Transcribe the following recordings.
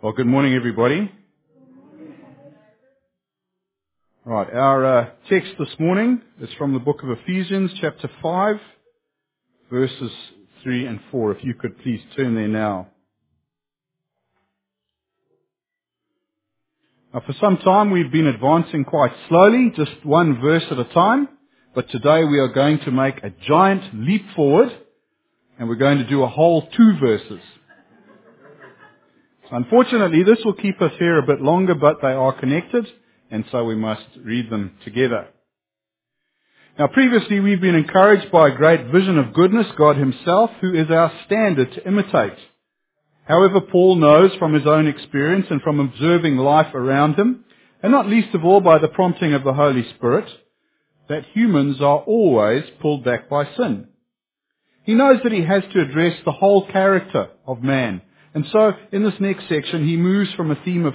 Well, good morning, everybody. Right, our uh, text this morning is from the book of Ephesians, chapter 5, verses 3 and 4. If you could please turn there now. Now, for some time we've been advancing quite slowly, just one verse at a time, but today we are going to make a giant leap forward, and we're going to do a whole two verses. Unfortunately, this will keep us here a bit longer, but they are connected, and so we must read them together. Now previously we've been encouraged by a great vision of goodness, God himself, who is our standard to imitate. However, Paul knows from his own experience and from observing life around him, and not least of all by the prompting of the Holy Spirit, that humans are always pulled back by sin. He knows that he has to address the whole character of man. And so, in this next section, he moves from a theme of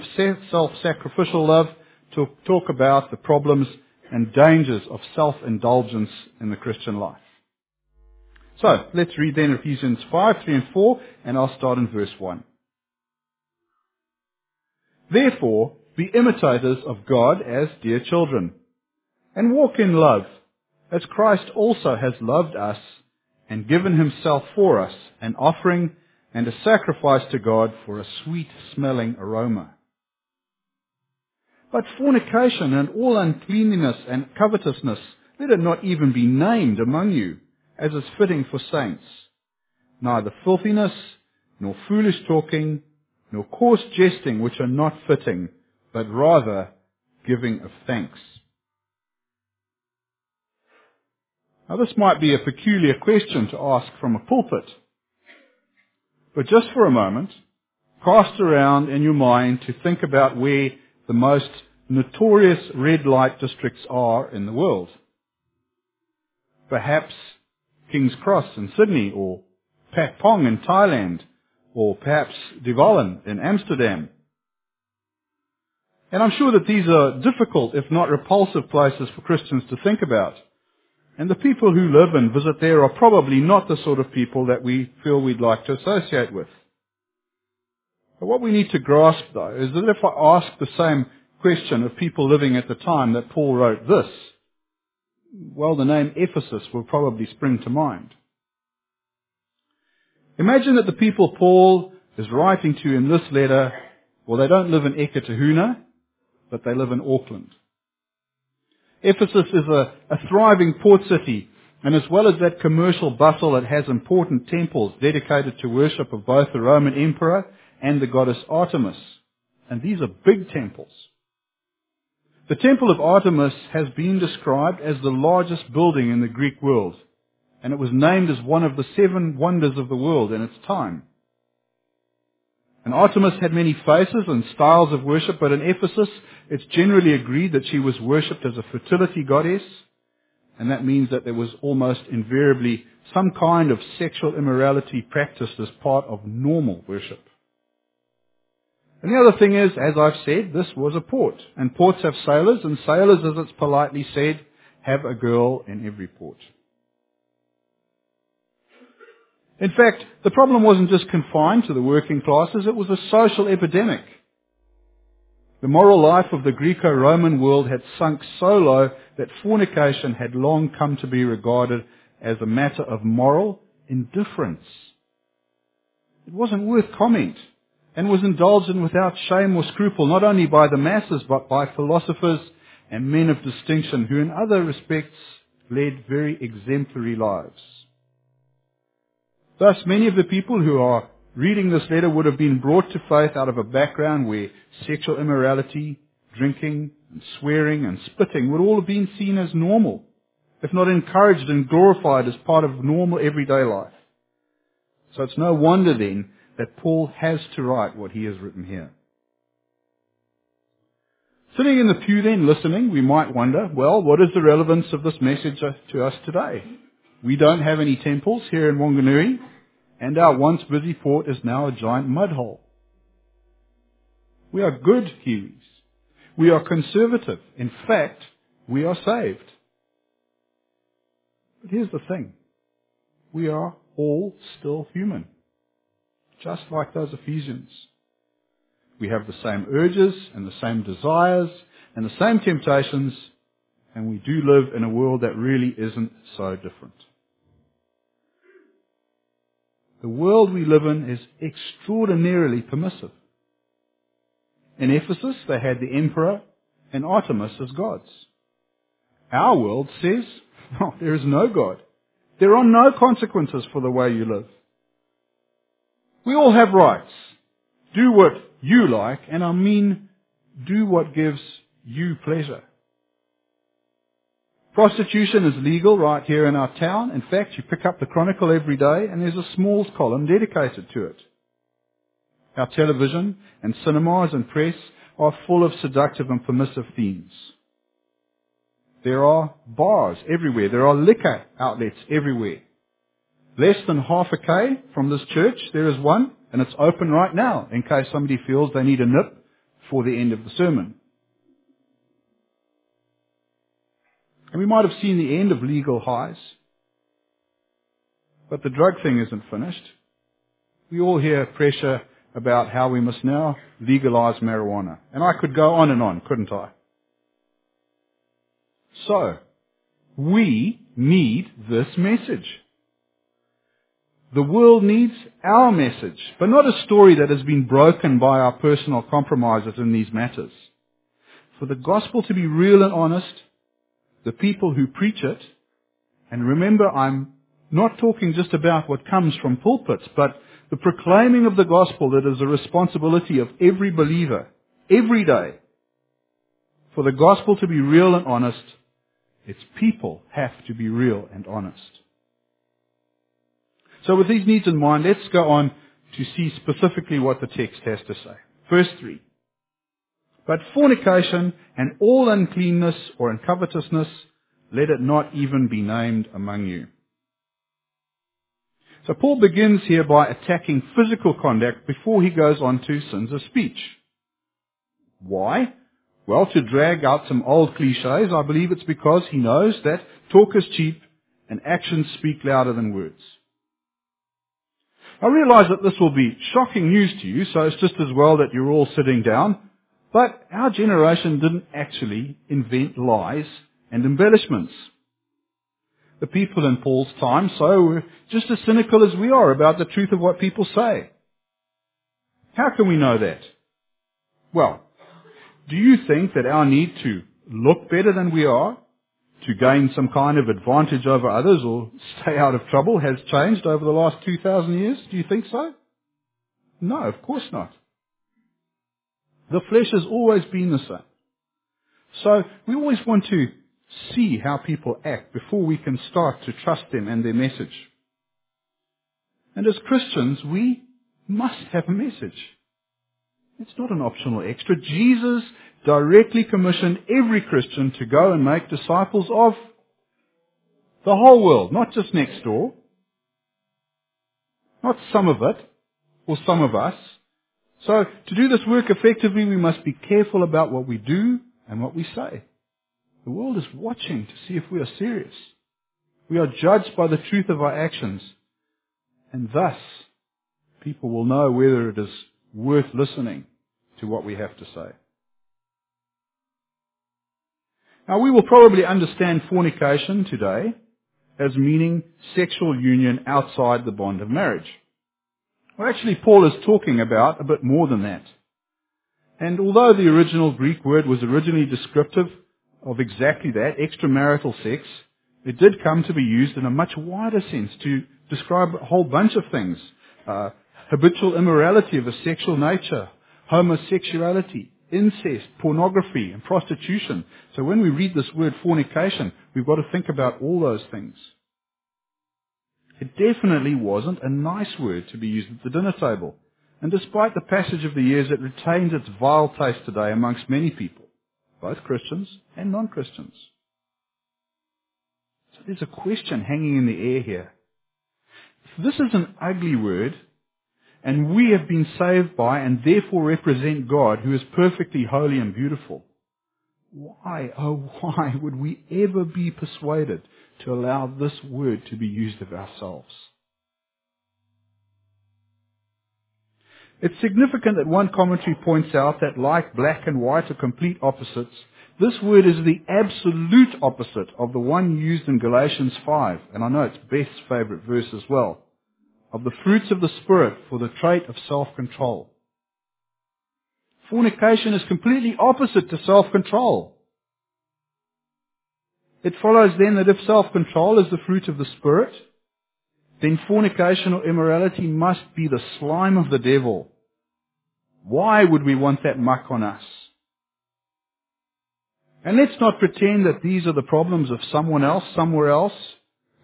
self-sacrificial love to talk about the problems and dangers of self-indulgence in the Christian life. So, let's read then Ephesians 5, 3 and 4, and I'll start in verse 1. Therefore, be imitators of God as dear children, and walk in love, as Christ also has loved us and given himself for us, an offering and a sacrifice to God for a sweet smelling aroma. But fornication and all uncleanness and covetousness, let it not even be named among you, as is fitting for saints. Neither filthiness, nor foolish talking, nor coarse jesting, which are not fitting, but rather giving of thanks. Now this might be a peculiar question to ask from a pulpit. But just for a moment, cast around in your mind to think about where the most notorious red light districts are in the world. Perhaps King's Cross in Sydney or Patpong in Thailand or perhaps De Wallen in Amsterdam. And I'm sure that these are difficult, if not repulsive places for Christians to think about. And the people who live and visit there are probably not the sort of people that we feel we'd like to associate with. But what we need to grasp though is that if I ask the same question of people living at the time that Paul wrote this, well, the name Ephesus will probably spring to mind. Imagine that the people Paul is writing to in this letter, well, they don't live in Eketahuna, but they live in Auckland. Ephesus is a, a thriving port city, and as well as that commercial bustle, it has important temples dedicated to worship of both the Roman emperor and the goddess Artemis. And these are big temples. The Temple of Artemis has been described as the largest building in the Greek world, and it was named as one of the seven wonders of the world in its time. And Artemis had many faces and styles of worship, but in Ephesus, it's generally agreed that she was worshipped as a fertility goddess, and that means that there was almost invariably some kind of sexual immorality practiced as part of normal worship. And the other thing is, as I've said, this was a port. And ports have sailors, and sailors, as it's politely said, have a girl in every port. In fact, the problem wasn't just confined to the working classes, it was a social epidemic. The moral life of the Greco-Roman world had sunk so low that fornication had long come to be regarded as a matter of moral indifference. It wasn't worth comment and was indulged in without shame or scruple, not only by the masses, but by philosophers and men of distinction who in other respects led very exemplary lives. Thus, many of the people who are reading this letter would have been brought to faith out of a background where sexual immorality, drinking, and swearing and spitting would all have been seen as normal, if not encouraged and glorified as part of normal everyday life. So it's no wonder then that Paul has to write what he has written here. Sitting in the pew then listening, we might wonder, well, what is the relevance of this message to us today? We don't have any temples here in Wanganui, and our once busy port is now a giant mud hole. We are good Kiwis. We are conservative. In fact, we are saved. But here's the thing. We are all still human just like those Ephesians. We have the same urges and the same desires and the same temptations, and we do live in a world that really isn't so different. The world we live in is extraordinarily permissive. In Ephesus, they had the emperor and Artemis as gods. Our world says, oh, there is no God. There are no consequences for the way you live. We all have rights. Do what you like, and I mean do what gives you pleasure. Prostitution is legal right here in our town. In fact, you pick up the Chronicle every day and there's a small column dedicated to it. Our television and cinemas and press are full of seductive and permissive themes. There are bars everywhere. There are liquor outlets everywhere. Less than half a K from this church, there is one, and it's open right now in case somebody feels they need a nip for the end of the sermon. And we might have seen the end of legal highs, but the drug thing isn't finished. We all hear pressure about how we must now legalize marijuana. And I could go on and on, couldn't I? So, we need this message. The world needs our message, but not a story that has been broken by our personal compromises in these matters. For the gospel to be real and honest, the people who preach it, and remember I'm not talking just about what comes from pulpits, but the proclaiming of the gospel that is a responsibility of every believer, every day. For the gospel to be real and honest, its people have to be real and honest. So with these needs in mind, let's go on to see specifically what the text has to say. Verse 3. But fornication and all uncleanness or uncovetousness, let it not even be named among you. So Paul begins here by attacking physical conduct before he goes on to sins of speech. Why? Well, to drag out some old cliches, I believe it's because he knows that talk is cheap and actions speak louder than words. I realize that this will be shocking news to you, so it's just as well that you're all sitting down. But our generation didn't actually invent lies and embellishments. The people in Paul's time so were just as cynical as we are about the truth of what people say. How can we know that? Well, do you think that our need to look better than we are, to gain some kind of advantage over others or stay out of trouble has changed over the last 2,000 years? Do you think so? No, of course not. The flesh has always been the same. So we always want to see how people act before we can start to trust them and their message. And as Christians, we must have a message. It's not an optional extra. Jesus directly commissioned every Christian to go and make disciples of the whole world, not just next door, not some of it, or some of us. So to do this work effectively, we must be careful about what we do and what we say. The world is watching to see if we are serious. We are judged by the truth of our actions. And thus, people will know whether it is worth listening to what we have to say. Now we will probably understand fornication today as meaning sexual union outside the bond of marriage. Well actually Paul is talking about a bit more than that. And although the original Greek word was originally descriptive of exactly that, extramarital sex, it did come to be used in a much wider sense to describe a whole bunch of things. Uh, habitual immorality of a sexual nature, homosexuality, incest, pornography, and prostitution. So when we read this word fornication, we've got to think about all those things. It definitely wasn't a nice word to be used at the dinner table. And despite the passage of the years, it retains its vile taste today amongst many people, both Christians and non-Christians. So there's a question hanging in the air here. If this is an ugly word, and we have been saved by and therefore represent God who is perfectly holy and beautiful. Why, oh why would we ever be persuaded to allow this word to be used of ourselves? It's significant that one commentary points out that like black and white are complete opposites, this word is the absolute opposite of the one used in Galatians 5, and I know it's Beth's favorite verse as well, of the fruits of the Spirit for the trait of self-control. Fornication is completely opposite to self-control. It follows then that if self-control is the fruit of the Spirit, then fornication or immorality must be the slime of the devil. Why would we want that muck on us? And let's not pretend that these are the problems of someone else, somewhere else,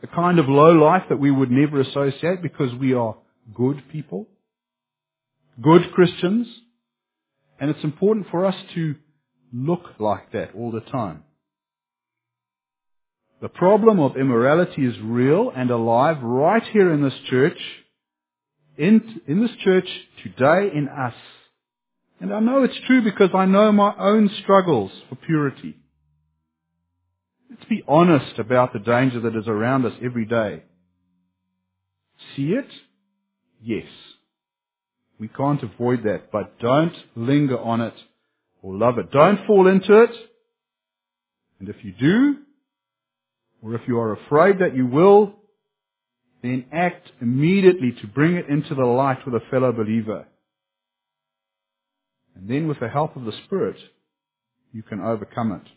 the kind of low life that we would never associate because we are good people, good Christians, and it's important for us to look like that all the time. The problem of immorality is real and alive right here in this church, in, in this church today in us. And I know it's true because I know my own struggles for purity. Let's be honest about the danger that is around us every day. See it? Yes. We can't avoid that, but don't linger on it or love it. Don't fall into it. And if you do, or if you are afraid that you will, then act immediately to bring it into the light with a fellow believer. And then with the help of the Spirit, you can overcome it.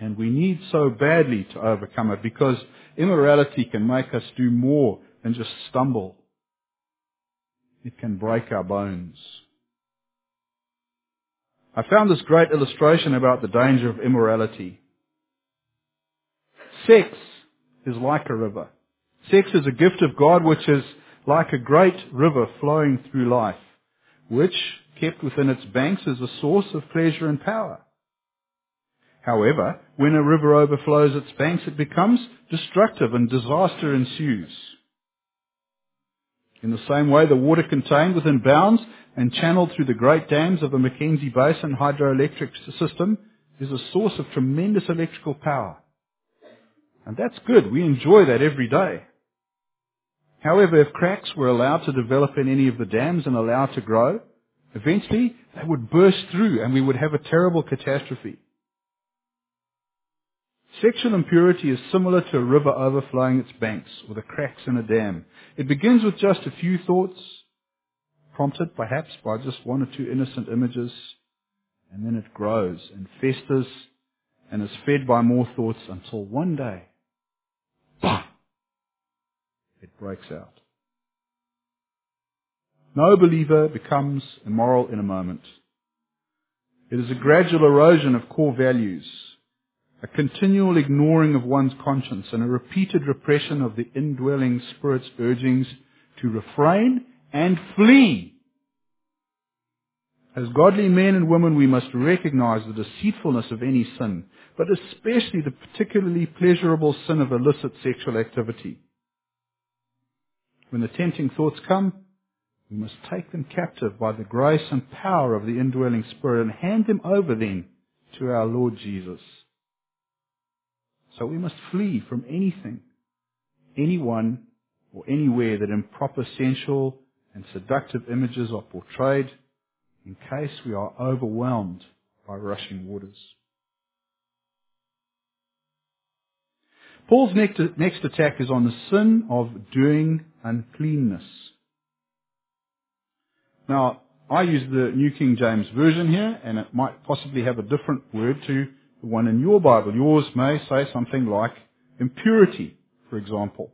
And we need so badly to overcome it because immorality can make us do more than just stumble. It can break our bones. I found this great illustration about the danger of immorality. Sex is like a river. Sex is a gift of God which is like a great river flowing through life, which, kept within its banks, is a source of pleasure and power. However, when a river overflows its banks, it becomes destructive and disaster ensues. In the same way, the water contained within bounds and channeled through the great dams of the Mackenzie Basin hydroelectric system is a source of tremendous electrical power. And that's good. We enjoy that every day. However, if cracks were allowed to develop in any of the dams and allowed to grow, eventually they would burst through and we would have a terrible catastrophe. Sexual impurity is similar to a river overflowing its banks or the cracks in a dam. It begins with just a few thoughts, prompted perhaps by just one or two innocent images, and then it grows and festers and is fed by more thoughts until one day it breaks out. No believer becomes immoral in a moment. It is a gradual erosion of core values, a continual ignoring of one's conscience, and a repeated repression of the indwelling Spirit's urgings to refrain and flee. As godly men and women, we must recognize the deceitfulness of any sin but especially the particularly pleasurable sin of illicit sexual activity. When the tempting thoughts come, we must take them captive by the grace and power of the indwelling Spirit and hand them over then to our Lord Jesus. So we must flee from anything, anyone, or anywhere that improper sensual and seductive images are portrayed in case we are overwhelmed by rushing waters. Paul's next, next attack is on the sin of doing uncleanness. Now, I use the New King James Version here, and it might possibly have a different word to the one in your Bible. Yours may say something like impurity, for example.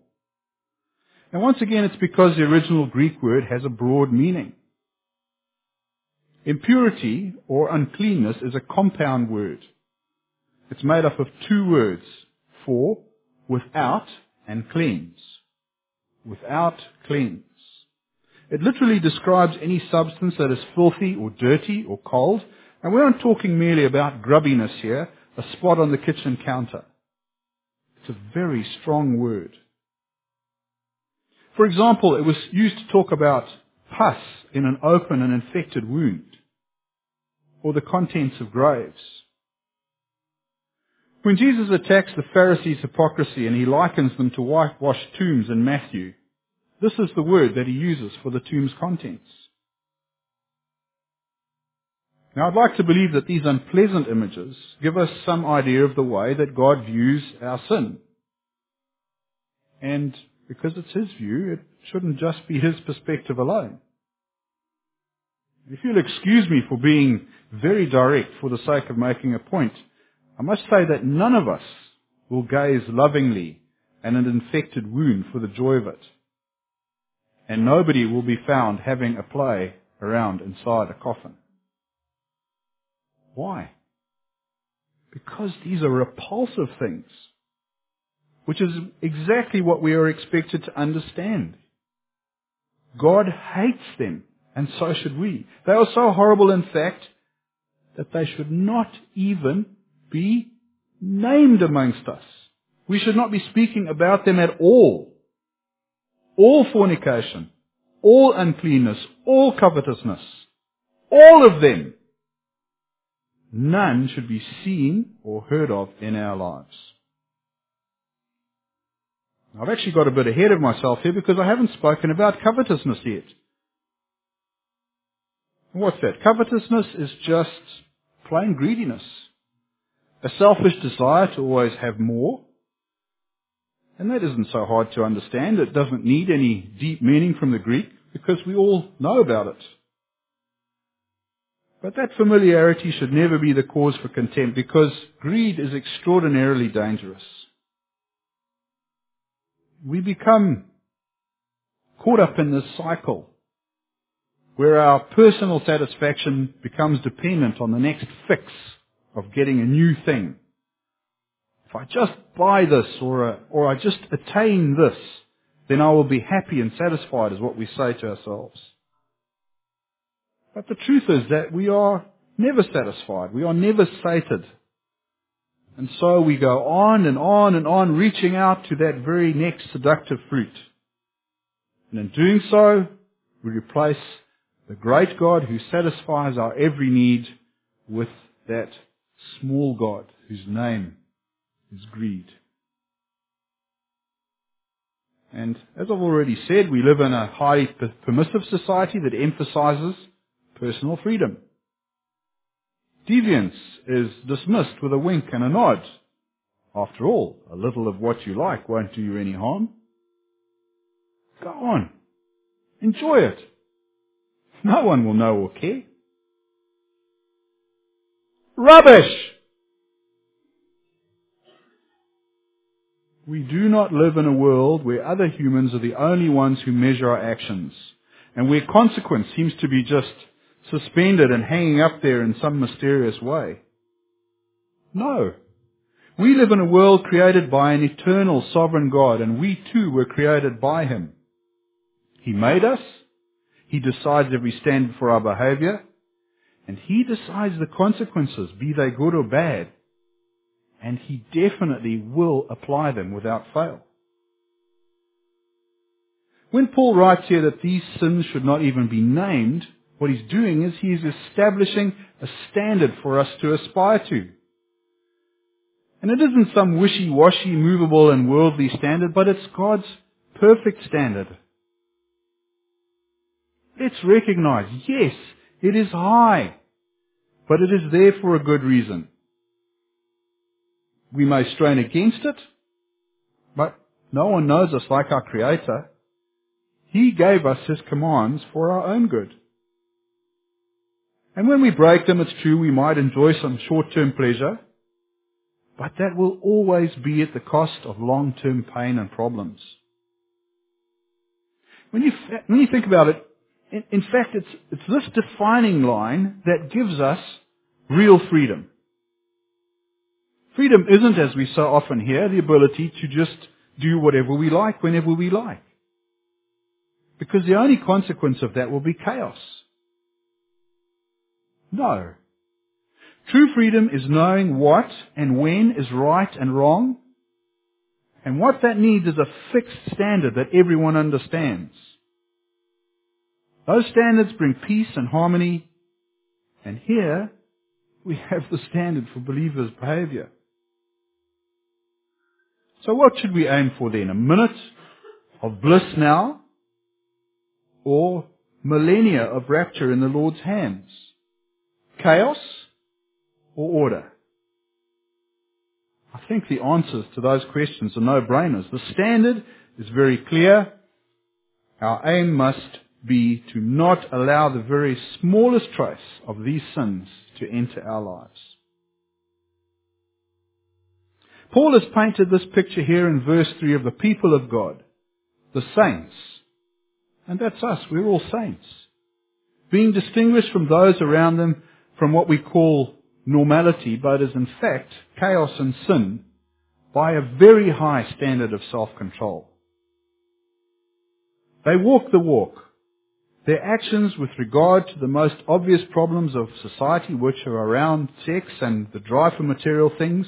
And once again, it's because the original Greek word has a broad meaning. Impurity or uncleanness is a compound word. It's made up of two words, for without and cleanse. Without cleanse. It literally describes any substance that is filthy or dirty or cold. And we aren't talking merely about grubbiness here, a spot on the kitchen counter. It's a very strong word. For example, it was used to talk about pus in an open and infected wound, or the contents of graves. When Jesus attacks the Pharisees' hypocrisy and he likens them to whitewashed tombs in Matthew, This is the word that he uses for the tomb's contents. Now I'd like to believe that these unpleasant images give us some idea of the way that God views our sin. And because it's his view, it shouldn't just be his perspective alone. If you'll excuse me for being very direct for the sake of making a point, I must say that none of us will gaze lovingly at an infected wound for the joy of it. And nobody will be found having a play around inside a coffin. Why? Because these are repulsive things, which is exactly what we are expected to understand. God hates them, and so should we. They are so horrible, in fact, that they should not even be named amongst us. We should not be speaking about them at all. All fornication, all uncleanness, all covetousness, all of them none should be seen or heard of in our lives. I've actually got a bit ahead of myself here because I haven't spoken about covetousness yet. What's that? Covetousness is just plain greediness. A selfish desire to always have more. And that isn't so hard to understand. It doesn't need any deep meaning from the Greek because we all know about it. But that familiarity should never be the cause for contempt because greed is extraordinarily dangerous. We become caught up in this cycle where our personal satisfaction becomes dependent on the next fix of getting a new thing. If I just buy this or, a, or I just attain this, then I will be happy and satisfied is what we say to ourselves. But the truth is that we are never satisfied. We are never sated. And so we go on and on and on, reaching out to that very next seductive fruit. And in doing so, we replace the great God who satisfies our every need with that small God whose name is greed. And as I've already said, we live in a highly permissive society that emphasizes personal freedom. Deviance is dismissed with a wink and a nod. After all, a little of what you like won't do you any harm. Go on. Enjoy it. No one will know or care. Rubbish! We do not live in a world where other humans are the only ones who measure our actions, and where consequence seems to be just suspended and hanging up there in some mysterious way. No. We live in a world created by an eternal sovereign God and we too were created by Him. He made us. He decides every standard for our behavior. And He decides the consequences, be they good or bad. And He definitely will apply them without fail. When Paul writes here that these sins should not even be named, what he's doing is he's establishing a standard for us to aspire to. And it isn't some wishy-washy, movable and worldly standard, but it's God's perfect standard. Let's recognize, yes, it is high, but it is there for a good reason. We may strain against it, but no one knows us like our Creator. He gave us His commands for our own good. And when we break them, it's true, we might enjoy some short-term pleasure, but that will always be at the cost of long-term pain and problems. When you, when you think about it, in, in fact, it's, it's this defining line that gives us real freedom. Freedom isn't, as we so often hear, the ability to just do whatever we like whenever we like. Because the only consequence of that will be chaos. No. True freedom is knowing what and when is right and wrong. And what that needs is a fixed standard that everyone understands. Those standards bring peace and harmony. And here we have the standard for believers' behavior. So what should we aim for then? A minute of bliss now or millennia of rapture in the Lord's hands? Chaos or order? I think the answers to those questions are no-brainers. The standard is very clear. Our aim must be to not allow the very smallest trace of these sins to enter our lives. Paul has painted this picture here in verse 3 of the people of God, the saints. And that's us, we're all saints. Being distinguished from those around them from what we call normality, but is in fact chaos and sin, by a very high standard of self-control. They walk the walk. Their actions with regard to the most obvious problems of society, which are around sex and the drive for material things,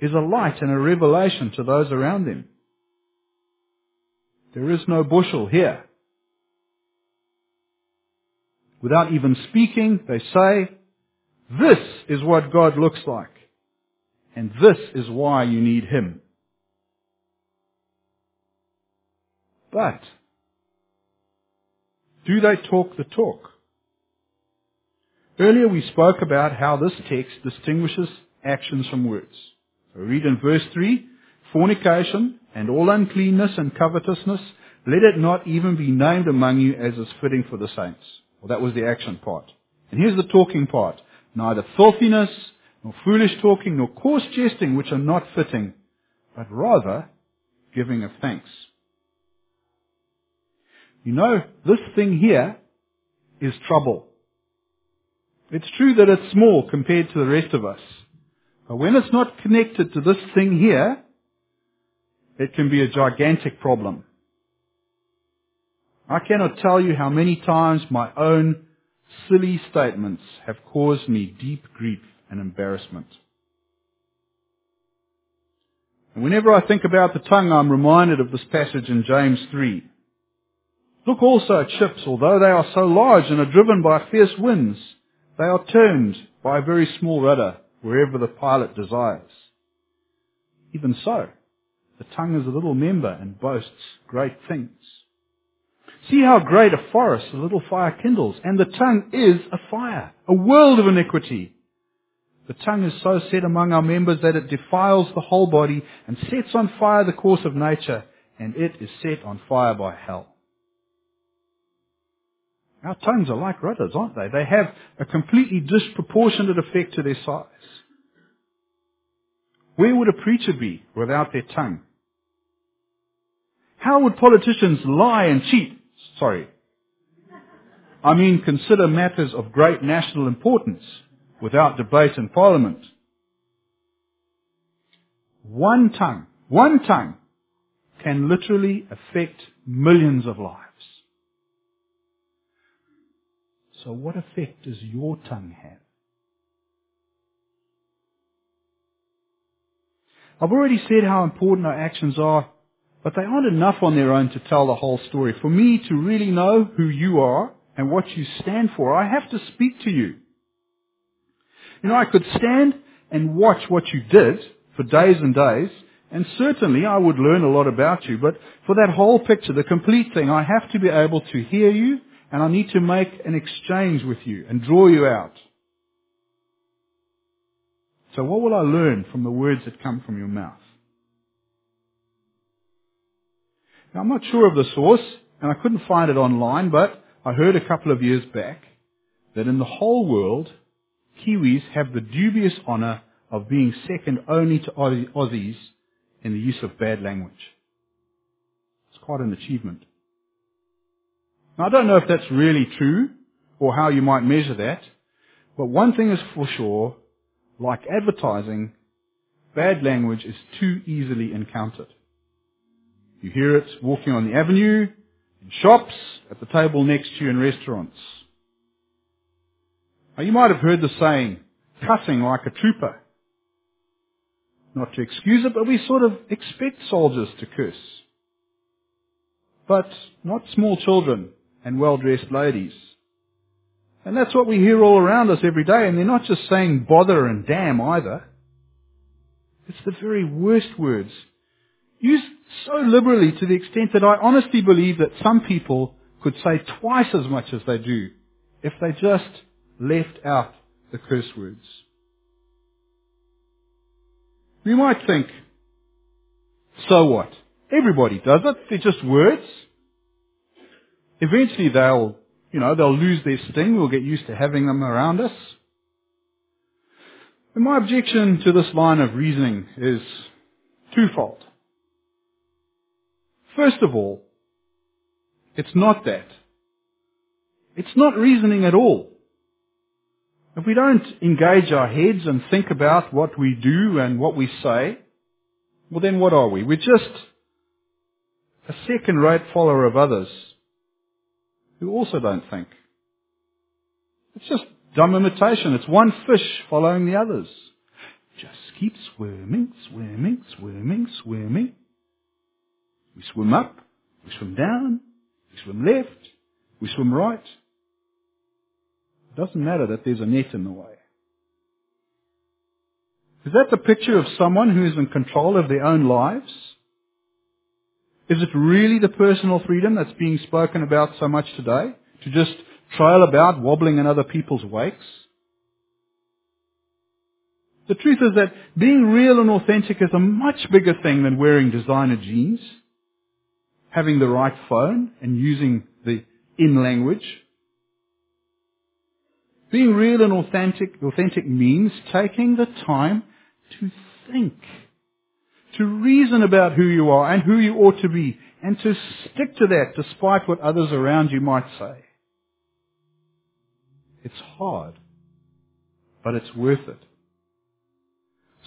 is a light and a revelation to those around them. There is no bushel here. Without even speaking, they say, this is what God looks like. And this is why you need Him. But, do they talk the talk? Earlier we spoke about how this text distinguishes actions from words. We read in verse 3, fornication and all uncleanness and covetousness, let it not even be named among you as is fitting for the saints. Well, that was the action part. And here's the talking part. Neither filthiness, nor foolish talking, nor coarse jesting, which are not fitting, but rather giving of thanks. You know, this thing here is trouble. It's true that it's small compared to the rest of us. But when it's not connected to this thing here, it can be a gigantic problem. I cannot tell you how many times my own silly statements have caused me deep grief and embarrassment. And whenever I think about the tongue, I'm reminded of this passage in James 3. Look also at ships, although they are so large and are driven by fierce winds, they are turned by a very small rudder wherever the pilot desires. Even so, the tongue is a little member and boasts great things. See how great a forest a little fire kindles, and the tongue is a fire, a world of iniquity. The tongue is so set among our members that it defiles the whole body and sets on fire the course of nature, and it is set on fire by hell. Our tongues are like rudders, aren't they? They have a completely disproportionate effect to their size. Where would a preacher be without their tongue? How would politicians lie and cheat? Sorry. I mean, consider matters of great national importance without debate in Parliament. One tongue, one tongue can literally affect millions of lives. So what effect does your tongue have? I've already said how important our actions are, but they aren't enough on their own to tell the whole story. For me to really know who you are and what you stand for, I have to speak to you. You know, I could stand and watch what you did for days and days, and certainly I would learn a lot about you, but for that whole picture, the complete thing, I have to be able to hear you, and I need to make an exchange with you and draw you out. So what will I learn from the words that come from your mouth? Now, I'm not sure of the source, and I couldn't find it online, but I heard a couple of years back that in the whole world, Kiwis have the dubious honour of being second only to Aussies in the use of bad language. It's quite an achievement. Now, I don't know if that's really true or how you might measure that, but one thing is for sure, like advertising, bad language is too easily encountered. You hear it walking on the avenue, in shops, at the table next to you in restaurants. Now you might have heard the saying, cussing like a trooper. Not to excuse it, but we sort of expect soldiers to curse. But not small children and well-dressed ladies. And that's what we hear all around us every day, and they're not just saying bother and damn either. It's the very worst words. Used so liberally to the extent that I honestly believe that some people could say twice as much as they do if they just left out the curse words. We might think, so what? Everybody does it. They're just words. Eventually they'll, you know, they'll lose their sting. We'll get used to having them around us. And my objection to this line of reasoning is twofold. First of all, it's not that. It's not reasoning at all. If we don't engage our heads and think about what we do and what we say, well then what are we? We're just a second-rate follower of others who also don't think. It's just dumb imitation. It's one fish following the others. Just keep swimming, swimming, swimming, swimming. We swim up, we swim down, we swim left, we swim right. It doesn't matter that there's a net in the way. Is that the picture of someone who is in control of their own lives? Is it really the personal freedom that's being spoken about so much today? To just trail about wobbling in other people's wakes? The truth is that being real and authentic is a much bigger thing than wearing designer jeans, having the right phone and using the in language. Being real and authentic, authentic means taking the time to think to reason about who you are and who you ought to be, and to stick to that despite what others around you might say. It's hard, but it's worth it.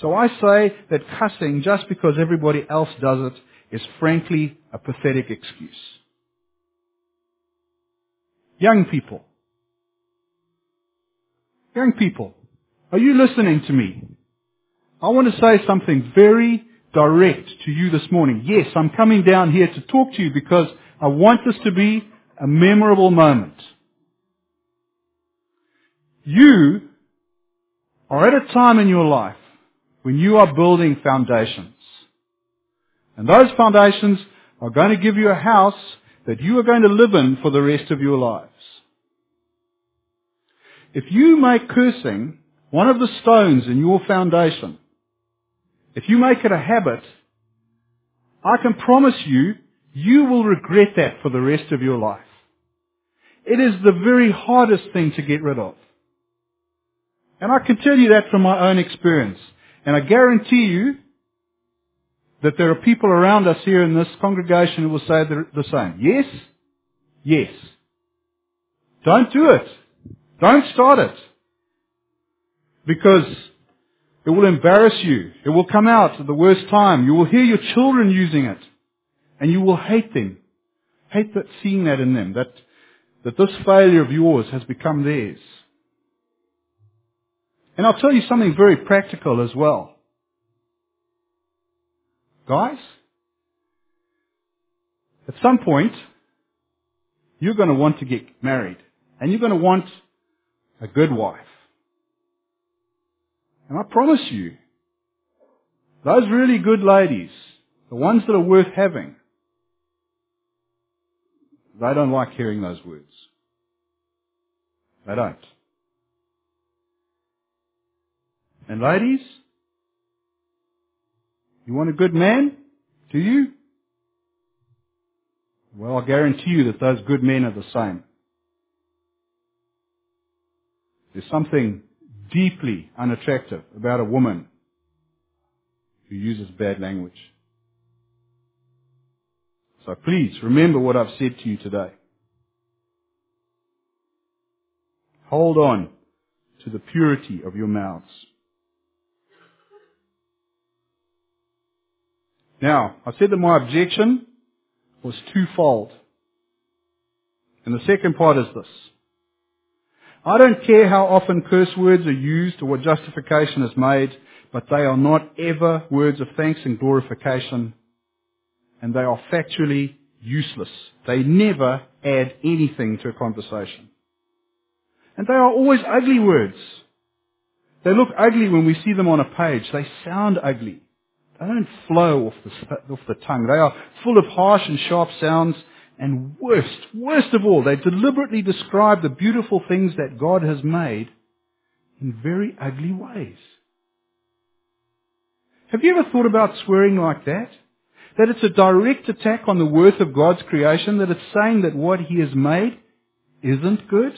So I say that cussing just because everybody else does it is frankly a pathetic excuse. Young people. Young people, are you listening to me? I want to say something very direct to you this morning. Yes, I'm coming down here to talk to you because I want this to be a memorable moment. You are at a time in your life when you are building foundations. And those foundations are going to give you a house that you are going to live in for the rest of your lives. If you make cursing one of the stones in your foundation, if you make it a habit, I can promise you, you will regret that for the rest of your life. It is the very hardest thing to get rid of. And I can tell you that from my own experience. And I guarantee you that there are people around us here in this congregation who will say the same. Yes? Yes. Don't do it. Don't start it. Because it will embarrass you. It will come out at the worst time. You will hear your children using it. And you will hate them. Hate that, seeing that in them. That, that this failure of yours has become theirs. And I'll tell you something very practical as well. Guys, at some point, you're going to want to get married. And you're going to want a good wife. And I promise you, those really good ladies, the ones that are worth having, they don't like hearing those words. They don't. And ladies, you want a good man? Do you? Well, I guarantee you that those good men are the same. There's something deeply unattractive about a woman who uses bad language. So please remember what I've said to you today. Hold on to the purity of your mouths. Now, I said that my objection was twofold. And the second part is this. I don't care how often curse words are used or what justification is made, but they are not ever words of thanks and glorification, and they are factually useless. They never add anything to a conversation. And they are always ugly words. They look ugly when we see them on a page. They sound ugly. They don't flow off the, off the tongue. They are full of harsh and sharp sounds, And worst, worst of all, they deliberately describe the beautiful things that God has made in very ugly ways. Have you ever thought about swearing like that? That it's a direct attack on the worth of God's creation, that it's saying that what He has made isn't good?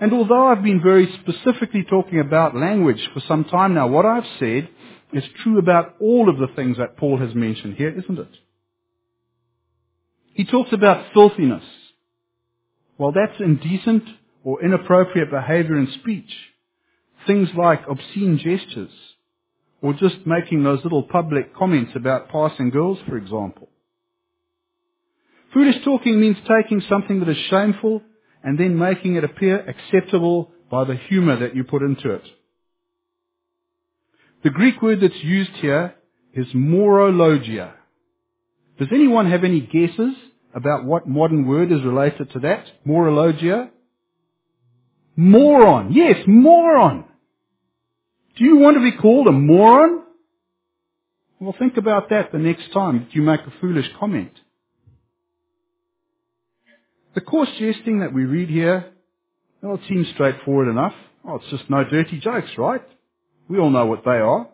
And although I've been very specifically talking about language for some time now, what I've said is true about all of the things that Paul has mentioned here, isn't it? He talks about filthiness. Well, that's indecent or inappropriate behavior and speech. Things like obscene gestures or just making those little public comments about passing girls, for example. Foolish talking means taking something that is shameful and then making it appear acceptable by the humor that you put into it. The Greek word that's used here is morologia. Does anyone have any guesses about what modern word is related to that? Morologia? Moron. Yes, moron. Do you want to be called a moron? Well, think about that the next time you make a foolish comment. The coarse jesting that we read here, well, it seems straightforward enough. Oh, it's just no dirty jokes, right? We all know what they are.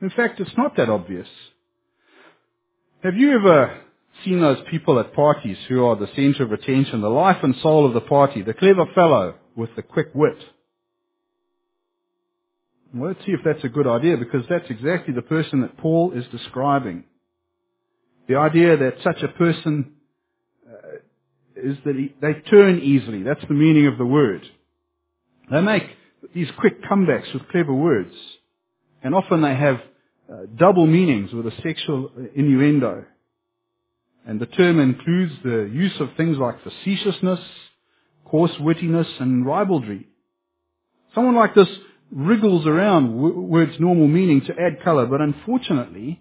In fact, it's not that obvious. Have you ever seen those people at parties who are the center of attention, the life and soul of the party, the clever fellow with the quick wit? Well, let's see if that's a good idea because that's exactly the person that Paul is describing. The idea that such a person uh, is that he, they turn easily. That's the meaning of the word. They make these quick comebacks with clever words. And often they have uh, double meanings with a sexual innuendo. And the term includes the use of things like facetiousness, coarse wittiness, and ribaldry. Someone like this wriggles around words' normal meaning to add color, but unfortunately,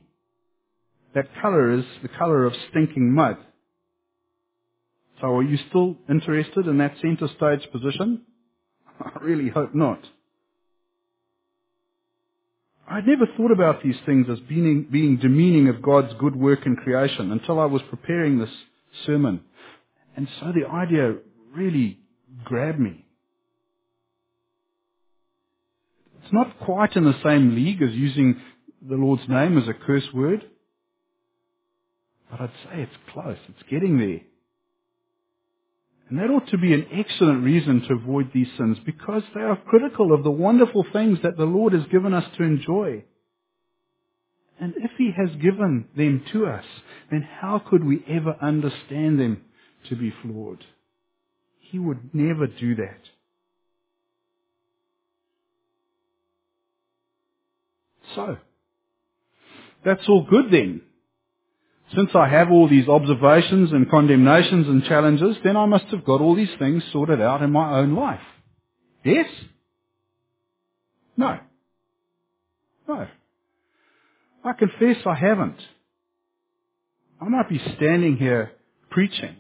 that color is the color of stinking mud. So are you still interested in that center stage position? I really hope not. I'd never thought about these things as being, being demeaning of God's good work in creation until I was preparing this sermon. And so the idea really grabbed me. It's not quite in the same league as using the Lord's name as a curse word. But I'd say it's close. It's getting there. And that ought to be an excellent reason to avoid these sins because they are critical of the wonderful things that the Lord has given us to enjoy. And if He has given them to us, then how could we ever understand them to be flawed? He would never do that. So, that's all good then. Since I have all these observations and condemnations and challenges, then I must have got all these things sorted out in my own life. Yes? No. No. I confess I haven't. I might be standing here preaching.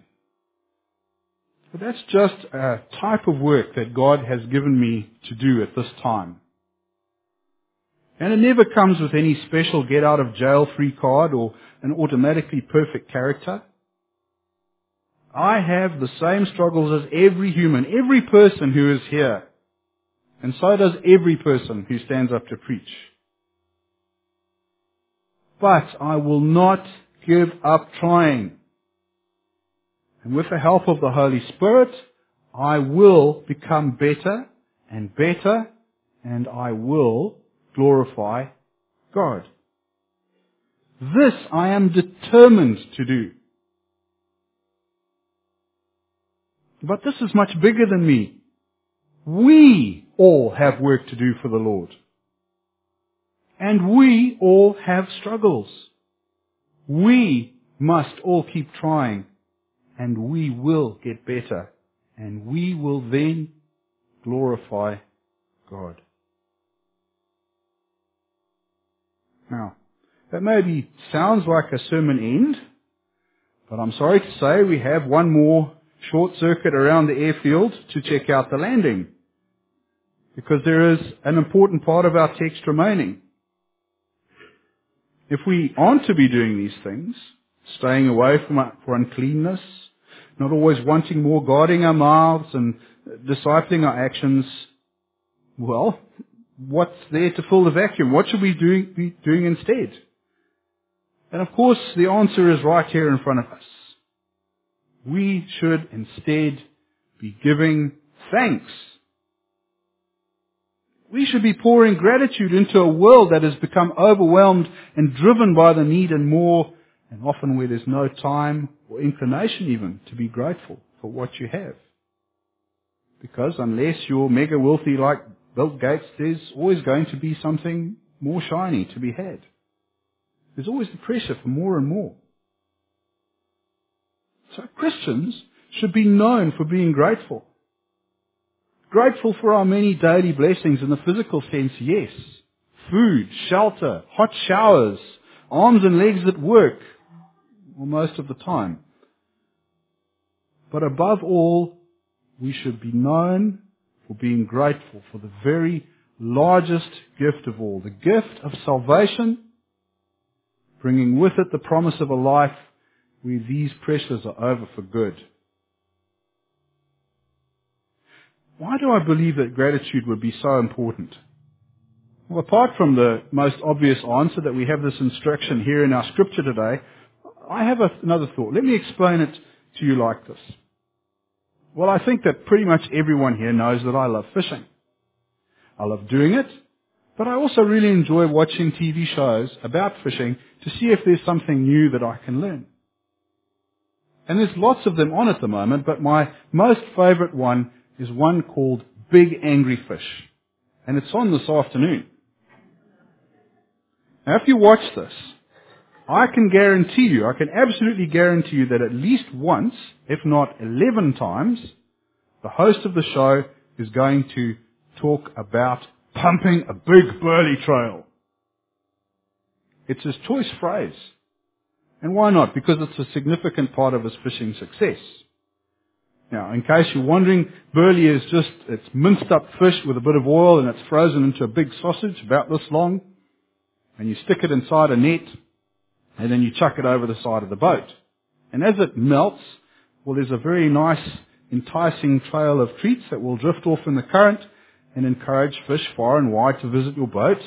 But that's just a type of work that God has given me to do at this time. And it never comes with any special get out of jail free card or an automatically perfect character. I have the same struggles as every human, every person who is here. And so does every person who stands up to preach. But I will not give up trying. And with the help of the Holy Spirit, I will become better and better and I will glorify God. This I am determined to do. But this is much bigger than me. We all have work to do for the Lord. And we all have struggles. We must all keep trying and we will get better and we will then glorify God. Now, that maybe sounds like a sermon end, but I'm sorry to say we have one more short circuit around the airfield to check out the landing. Because there is an important part of our text remaining. If we aren't to be doing these things, staying away from for uncleanness, not always wanting more, guarding our mouths and discipling our actions. Well, what's there to fill the vacuum? What should we do, be doing instead? And of course, the answer is right here in front of us. We should instead be giving thanks. We should be pouring gratitude into a world that has become overwhelmed and driven by the need and more, and often where there's no time or inclination even to be grateful for what you have. Because unless you're mega wealthy like Bill Gates, there's always going to be something more shiny to be had. There's always the pressure for more and more. So Christians should be known for being grateful. Grateful for our many daily blessings in the physical sense, yes. Food, shelter, hot showers, arms and legs that work, most of the time. But above all, we should be known for being grateful for the very largest gift of all, the gift of salvation bringing with it the promise of a life where these pressures are over for good. Why do I believe that gratitude would be so important? Well, apart from the most obvious answer that we have this instruction here in our scripture today, I have another thought. Let me explain it to you like this. Well, I think that pretty much everyone here knows that I love fishing. I love doing it, but I also really enjoy watching TV shows about fishing to see if there's something new that I can learn. And there's lots of them on at the moment, but my most favorite one is one called Big Angry Fish. And it's on this afternoon. Now if you watch this, I can guarantee you, I can absolutely guarantee you that at least once, if not 11 times, the host of the show is going to talk about pumping a big burley trail. It's his choice phrase. And why not? Because it's a significant part of his fishing success. Now, in case you're wondering, burley is just, it's minced up fish with a bit of oil and it's frozen into a big sausage about this long. And you stick it inside a net and then you chuck it over the side of the boat. And as it melts, well, there's a very nice, enticing trail of treats that will drift off in the current and encourage fish far and wide to visit your boat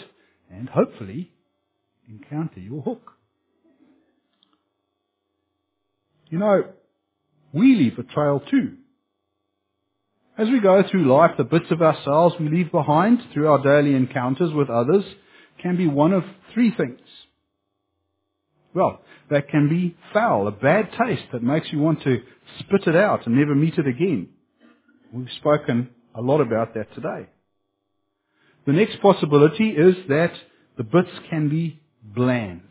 and hopefully encounter your hook. You know, we leave a trail too. As we go through life, the bits of ourselves we leave behind through our daily encounters with others can be one of three things. Well, that can be foul, a bad taste that makes you want to spit it out and never meet it again. We've spoken a lot about that today. The next possibility is that the bits can be bland,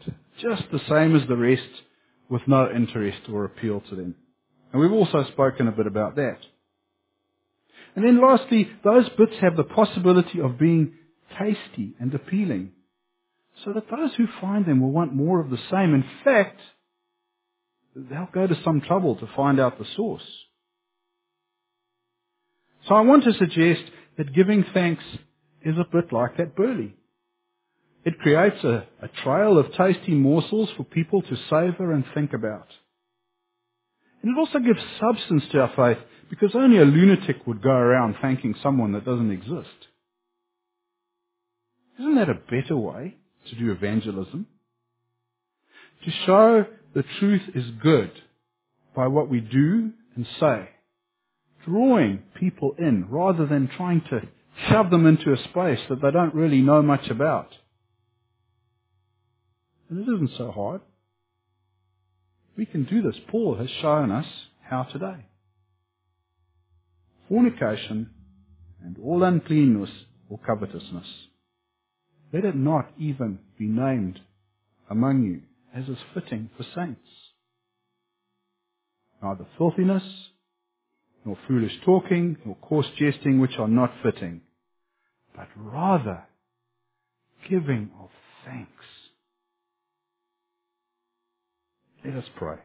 just the same as the rest with no interest or appeal to them. And we've also spoken a bit about that. And then lastly, those bits have the possibility of being tasty and appealing, so that those who find them will want more of the same. In fact, they'll go to some trouble to find out the source. So I want to suggest that giving thanks is a bit like that burley. It creates a, a trail of tasty morsels for people to savor and think about. And it also gives substance to our faith because only a lunatic would go around thanking someone that doesn't exist. Isn't that a better way to do evangelism? To show the truth is good by what we do and say drawing people in rather than trying to shove them into a space that they don't really know much about. And it isn't so hard. We can do this. Paul has shown us how today. Fornication and all uncleanness or covetousness. Let it not even be named among you as is fitting for saints. Neither filthiness, nor foolish talking, nor coarse jesting, which are not fitting, but rather giving of thanks. Let us pray.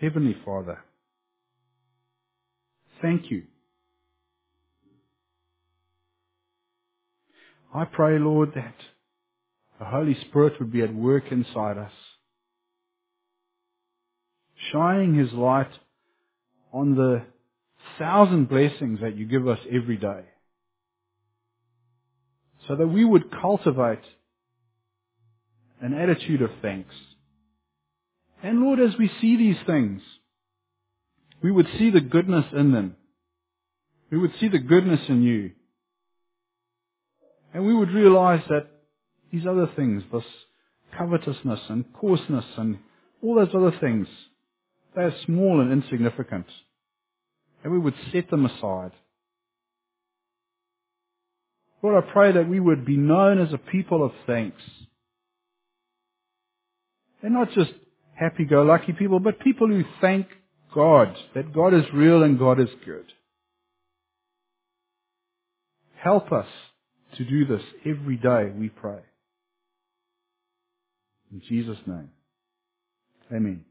Heavenly Father, thank you. I pray, Lord, that the Holy Spirit would be at work inside us, shining His light on the thousand blessings that you give us every day, so that we would cultivate an attitude of thanks. And Lord, as we see these things, we would see the goodness in them. We would see the goodness in you. And we would realize that these other things, this covetousness and coarseness and all those other things, they are small and insignificant. And we would set them aside. Lord, I pray that we would be known as a people of thanks. And not just happy-go-lucky people, but people who thank God, that God is real and God is good. Help us to do this every day, we pray. In Jesus' name. Amen.